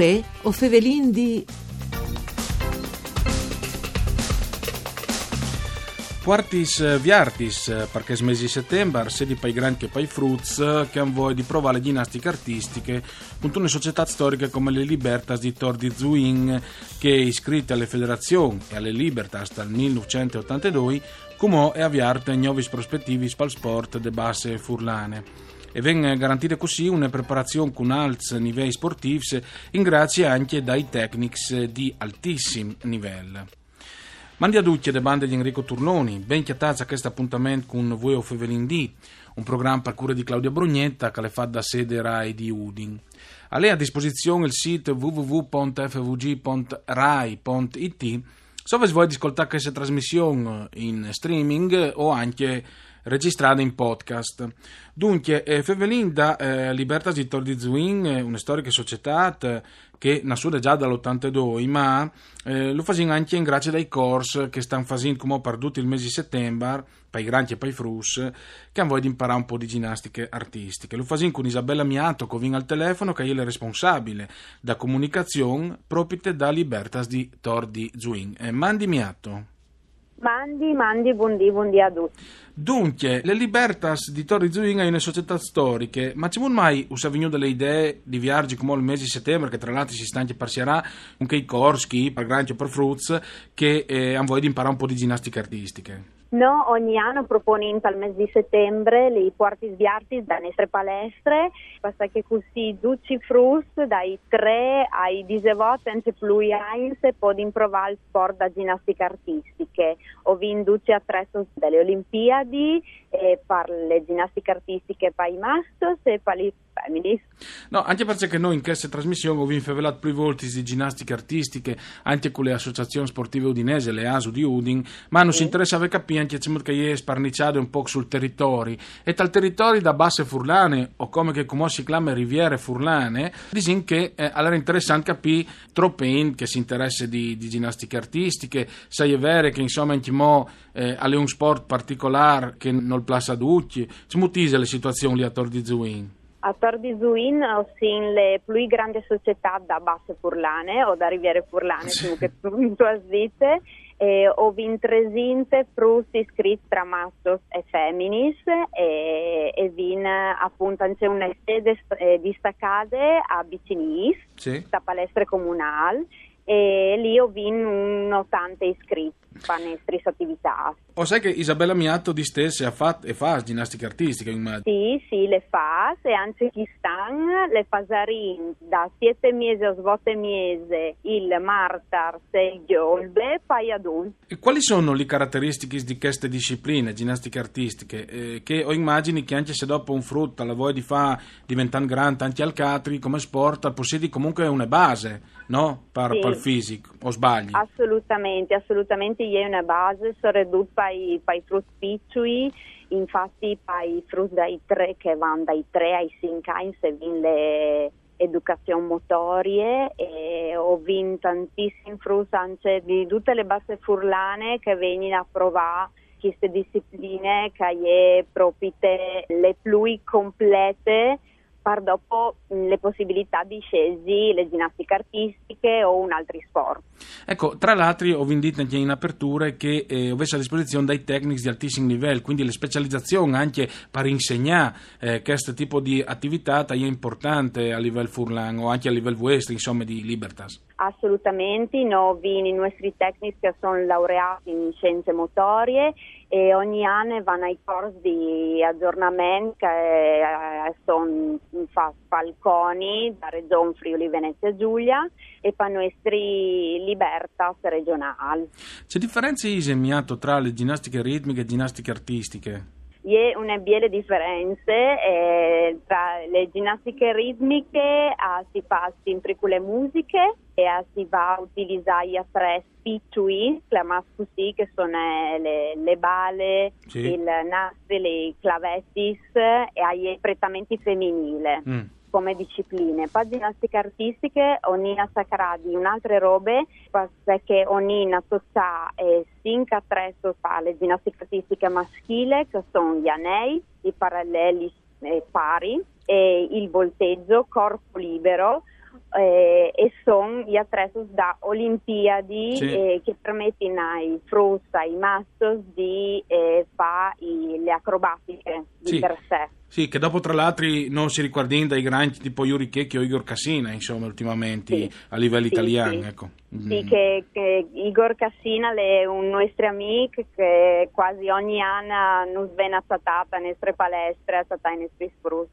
Uè, o fevelin di... Quartis viartis, perché smesi settembre, sia pai gran che pai fruits, che hanno voglia di provare le ginnastiche artistiche, una società storiche come le Libertas di Tor di Zuin, che è iscritta alle federazioni e alle Libertas dal 1982, come è avviata nuovi prospettivi il sport de basse furlane e venga garantita così una preparazione con alti livelli sportivi in grazie anche dai tecnici di altissimo livello. Mandi a tutti le bande di Enrico Turloni, ben chiatazza a questo appuntamento con voi o Fevelin D, un programma per cura di Claudia Brugnetta che le fa da sede RAI di Udin. A lei a disposizione il sito www.fvg.rai.it se vuoi ascoltare questa trasmissione in streaming o anche registrata in podcast. Dunque, eh, Fevelin da eh, Libertas di Tor di Zuin, una storica società che nasce già dall'82, ma eh, lo fanno anche in grazie dai corsi che stanno facendo come perduto il mese di settembre, per i granchi e per i frus, che hanno voglia di imparare un po' di ginnastiche artistiche. Lo fanno con Isabella Miato, che viene al telefono, che è il responsabile da comunicazione proprio da Libertas di Tor di Zuin. Eh, mandi Miato. Mandi, mandi, buondì, buondì a tutti. Dunque, le Libertas di Torri Zuinga sono società storiche, ma vuole mai usare delle idee di viaggi come il mese di settembre, che tra l'altro si sta anche parserà, anche i corsi, per granchi o per fruits, che eh, hanno voglia di imparare un po' di ginnastiche artistiche? No, ogni anno proponendo al mese di settembre le porti sviarti da nostre palestre, basta che così duci frus dai 3 ai 18 anche più eins possono provare il sport da ginnastica artistiche. Ho vinto attrezzo delle Olimpiadi eh, per le ginnastiche artistiche per i maschi e per femminis. No, anche perché noi in questa trasmissione abbiamo favelato più volte di ginnastiche artistiche anche con le associazioni sportive udinese, le ASU di Udin, ma non sì. si interessava capire anche che è sparniciato un po' sul territorio e tal territorio da basse furlane o come che come si chiama riviere furlane, dicono che eh, allora è interessante capire troppo in che si interessa di, di ginnastiche artistiche, sai è vero che insomma anche mo eh, un sport particolare che non plassa tutti, ci mutise le situazioni lì a Tor di Zuin? A Tor di Zuin ho seen le più grandi società da basse furlane o da riviere furlane, comunque tu has dite, e ho vinto presente frutti iscritti tra massos e femminis e, e vin appunto anche una sede eh, distaccata a Bicinis, sì. da palestra comunale e lì ho vinto un 80 iscritti le nostre attività. O sai che Isabella Miatto di stesse ha fatto e fa ginnastica artistica, immagino? Sì, sì, le fa, e anche chi stan, le fa da 7 mesi a 8 mesi il Martar, e il Giolbe, poi adulti. E quali sono le caratteristiche di queste discipline, ginnastiche artistiche, eh, che ho immagini che anche se dopo un frutto la voglia di fare diventare grande anche al catri come sport, possiedi comunque una base no? Per, sì. per il fisico, o sbagli? Assolutamente, assolutamente è una base, soprattutto per i frutti piccoli, infatti per i frutti dai 3 che vanno dai 3 ai 5 anni se vincono le educazione motorie e ho vinto tantissimi frutti anche di tutte le basse furlane che vengono a provare queste discipline che è proprio le più complete per dopo le possibilità di scesi, le ginnastiche artistiche o un altro sport. Ecco, tra l'altro ho vendito anche in apertura che eh, avesse a disposizione dei tecnici di altissimo livello, quindi le specializzazioni anche per insegnare eh, questo tipo di attività è importante a livello furlan o anche a livello vostro, insomma, di Libertas. Assolutamente, noi i nostri tecnici sono laureati in scienze motorie e ogni anno vanno ai corsi di aggiornamento che eh, sono fa Falconi da Regione Friuli Venezia Giulia e per i nostri Libertas regionali. C'è differenza isemiato tra le ginnastiche ritmiche e ginnastiche artistiche? C'è una biele differenze eh, tra le ginnastiche ritmiche eh, si fa sempre con le musiche e eh, si va a utilizzare gli attrezzi piccoli, chiamati così, che sono le, le bale, sì. il nastri, le clavetis e agli prettamente femminile. Mm come discipline. Poi ginnastiche artistiche, ognuna sacra di un'altre robe, perché ognuna tocca e cinque attrezzo fa le ginnastiche artistiche maschili, che sono gli anei, i paralleli eh, pari, e il volteggio, corpo libero, eh, e sono gli attrezzi da Olimpiadi Sì. eh, che permettono ai frus, ai mastos di eh, fare le acrobatiche di Sì. per sé. Sì, che dopo tra l'altro non si ricordino dai grandi tipo Yuri Checchi o Igor Cassina, insomma, ultimamente Sì. a livello Sì, italiano, sì. ecco. Sì, Mm. che, che Igor Cassina è un nostro amico che quasi ogni anno nos viene attata nelle nostre palestre, attata nei nostri sprus.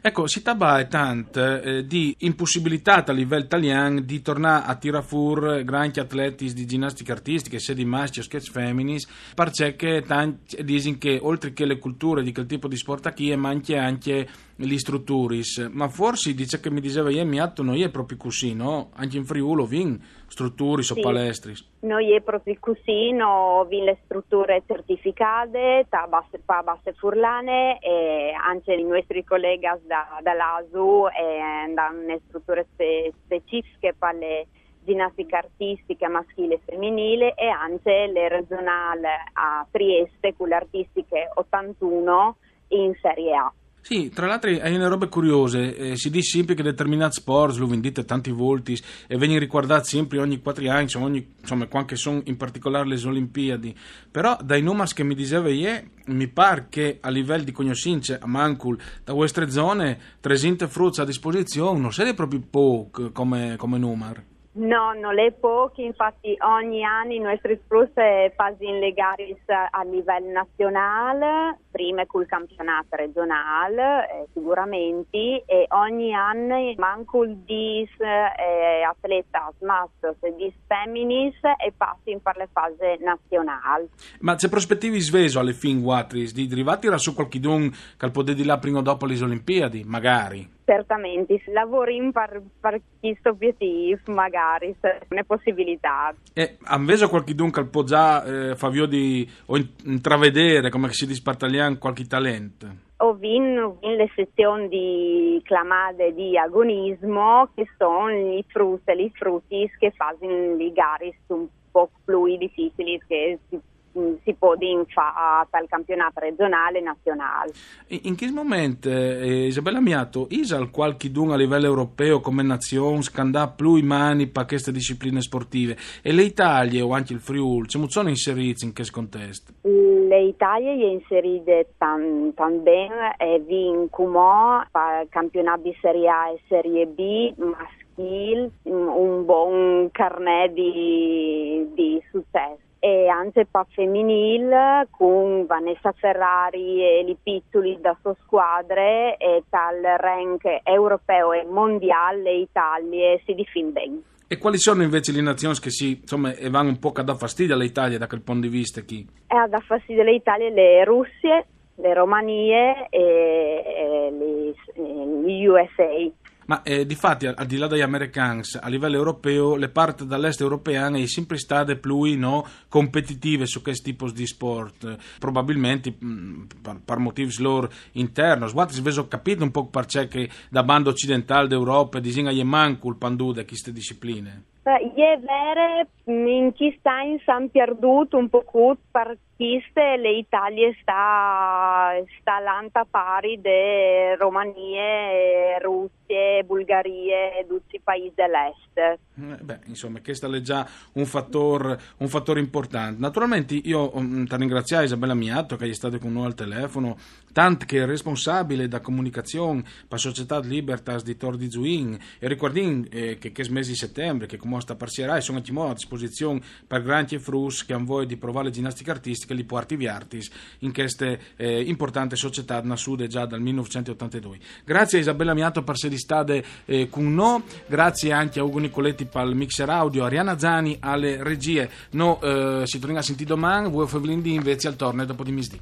Ecco, si è tant eh, di impossibilità a livello italiano di tornare a tirare fuori grandi atleti di ginnastica artistica, sia di maschi o sketch feminis, perché tanti dicono che oltre che le culture di quel tipo di sport qui, manchi anche gli strutturis. Ma forse dice che mi diceva ieri, mi atto noi è proprio così, no? Anche in Friulo, vin strutturis o Sì. palestris. Noi è proprio così, no, vi le strutture certificate, da basse, pa basse furlane e anche i nostri colleghi da, dall'ASU e da le strutture spe- specifiche per le ginnastica artistica maschile e femminile e anche le regionali a Trieste con le artistiche 81 in Serie A. Sì, tra l'altro hai una robe curiose, eh, si dice sempre che determinati sport, lo vendite tanti volti e vengono riguardati sempre ogni quattro anni, insomma, ogni, insomma quando sono in particolare le Olimpiadi, però dai numeri che mi diceva ieri, mi pare che a livello di conoscenze a Mancul, da queste zone, 300 frutti a disposizione, non siete proprio poco come, come numero. No, non è pochi, infatti ogni anno i nostri sprus fanno le gare a livello nazionale, prima col campionato regionale eh, sicuramente e ogni anno manco il dis eh, atleta massos e dis feminis e passi per le fasi nazionali. Ma c'è prospettivi sveso alle fin Watris di derivati su qualche don che può di là prima o dopo le Olimpiadi? Magari. Certamente, lavori per, per questo obiettivo, magari, se è una possibilità. E invece qualche dunque può già eh, Fabio di o in- intravedere come si dice italiano qualche talento. Ho vinto le sezioni di clamade di agonismo che sono i frutti i frutti che fanno le gare un po' più difficili che si, si può fare al campionato regionale e nazionale. In, in che momento eh, Isabella Miato Isal qualche dun a livello europeo come nazione scandà più i mani per queste discipline sportive e le Italie o anche il Friul ci sono inseriti in questo contesto? L'Italia è inserita tan, tan bene e vincono per campionato di Serie A e Serie B maschile un buon carnet di, di successo. E anche per femminile con Vanessa Ferrari e i piccoli da sue squadre e tal rank europeo e mondiale l'Italia si difende bene. E quali sono invece le nazioni che si insomma vanno un po' a dar fastidio all'Italia da quel punto di vista chi? E a dar fastidio all'Italia le Russie, le Romanie e, e e gli USA. Ma eh, di fatti, al, di là degli americani, a livello europeo, le parti dall'est europeiane sono sempre state più no, competitive su questo tipo di sport, probabilmente mh, per, per motivi loro interni. Guardate, se ho capito un po' perché da bando occidentale d'Europa disegna manco il pandù di queste discipline. È vero, in chi sta in San perduto un po' per queste l'Italia sta, sta l'anta pari de Romanie, Russie, Bulgarie e tutti i paesi dell'est. Eh, Beh, insomma, questo è già un fattore, un fattore importante. Naturalmente io um, ti ringrazio Isabella Miatto che è stata con noi al telefono, tanto che è responsabile da comunicazione per la Società Libertas di Tor di Zuin e ricordiamo eh, che questo mese di settembre, che come sta parcierai, sono a disposizione per grandi e frus che hanno voglia di provare ginnastica artistica, li può artiviartis in queste eh, importanti società nascute già dal 1982. Grazie a Isabella Miatto per essere state eh, con noi, grazie anche a Ugo Nicoletti per il mixer audio, Ariana Zani alle regie. No, eh, si torna a sentire domani, voi Fevelindi invece al torneo dopo di misdì.